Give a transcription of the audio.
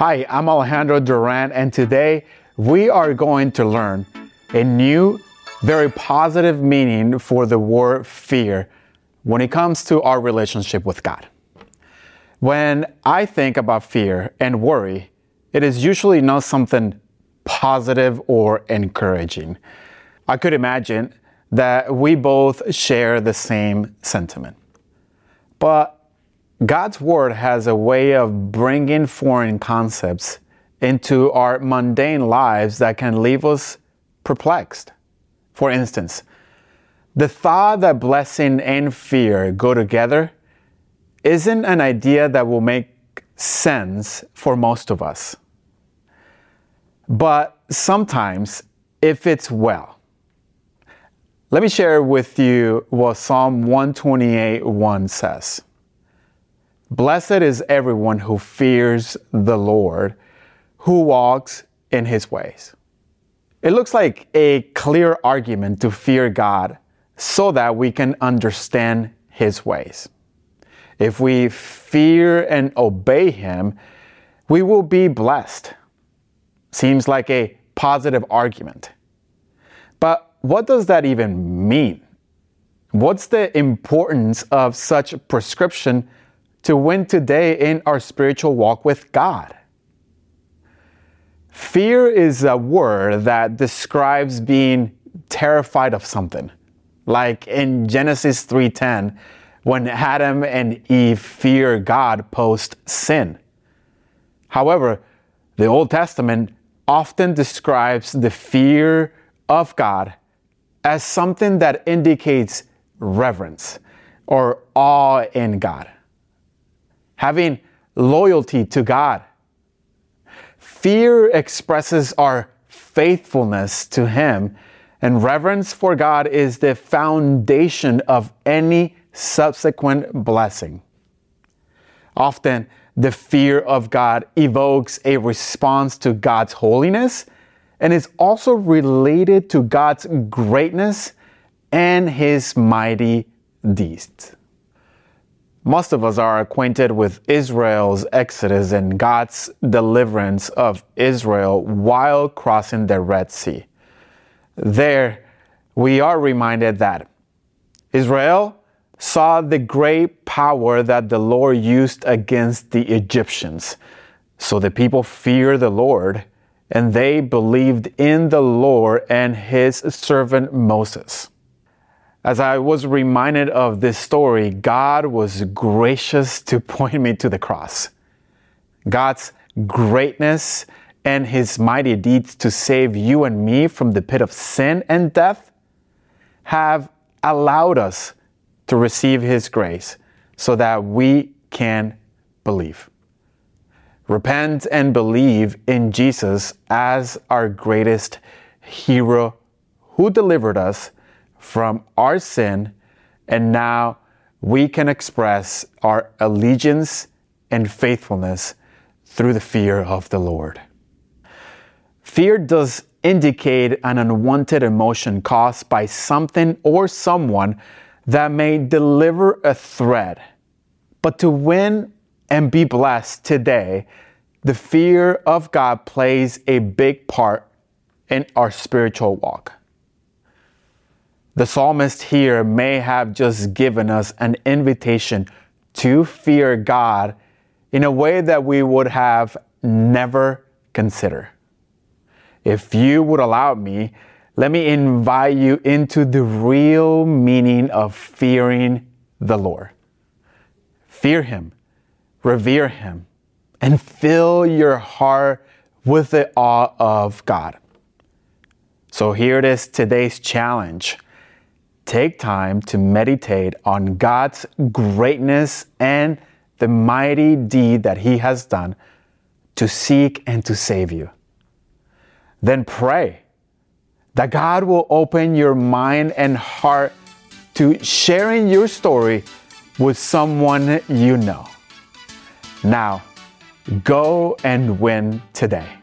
Hi, I'm Alejandro Duran, and today we are going to learn a new, very positive meaning for the word fear when it comes to our relationship with God. When I think about fear and worry, it is usually not something positive or encouraging. I could imagine that we both share the same sentiment. But God's Word has a way of bringing foreign concepts into our mundane lives that can leave us perplexed. For instance, the thought that blessing and fear go together isn't an idea that will make sense for most of us. But sometimes if it's well. Let me share with you what Psalm 128 1 says. Blessed is everyone who fears the Lord, who walks in his ways. It looks like a clear argument to fear God so that we can understand his ways. If we fear and obey him, we will be blessed. Seems like a positive argument. But what does that even mean? What's the importance of such prescription to win today in our spiritual walk with God. Fear is a word that describes being terrified of something. Like in Genesis 3:10, when Adam and Eve fear God post sin. However, the Old Testament often describes the fear of God as something that indicates reverence or awe in God having loyalty to God. Fear expresses our faithfulness to Him, and reverence for God is the foundation of any subsequent blessing. Often, the fear of God evokes a response to God's holiness and is also related to God's greatness and His mighty deeds. Most of us are acquainted with Israel's exodus and God's deliverance of Israel while crossing the Red Sea. There, we are reminded that Israel saw the great power that the Lord used against the Egyptians. So the people feared the Lord and they believed in the Lord and his servant Moses. As I was reminded of this story, God was gracious to point me to the cross. God's greatness and his mighty deeds to save you and me from the pit of sin and death have allowed us to receive his grace so that we can believe. Repent and believe in Jesus as our greatest hero who delivered us from our sin, and now we can express our allegiance and faithfulness through the fear of the Lord. Fear does indicate an unwanted emotion caused by something or someone that may deliver a threat. But to win and be blessed today, the fear of God plays a big part in our spiritual walk. The psalmist here may have just given us an invitation to fear God in a way that we would have never considered. If you would allow me, let me invite you into the real meaning of fearing the Lord. Fear Him, revere Him, and fill your heart with the awe of God. So here it is today's challenge take time to meditate on God's greatness and the mighty deed that He has done to seek and to save you. Then pray that God will open your mind and heart to sharing your story with someone you know. Now, go and win today.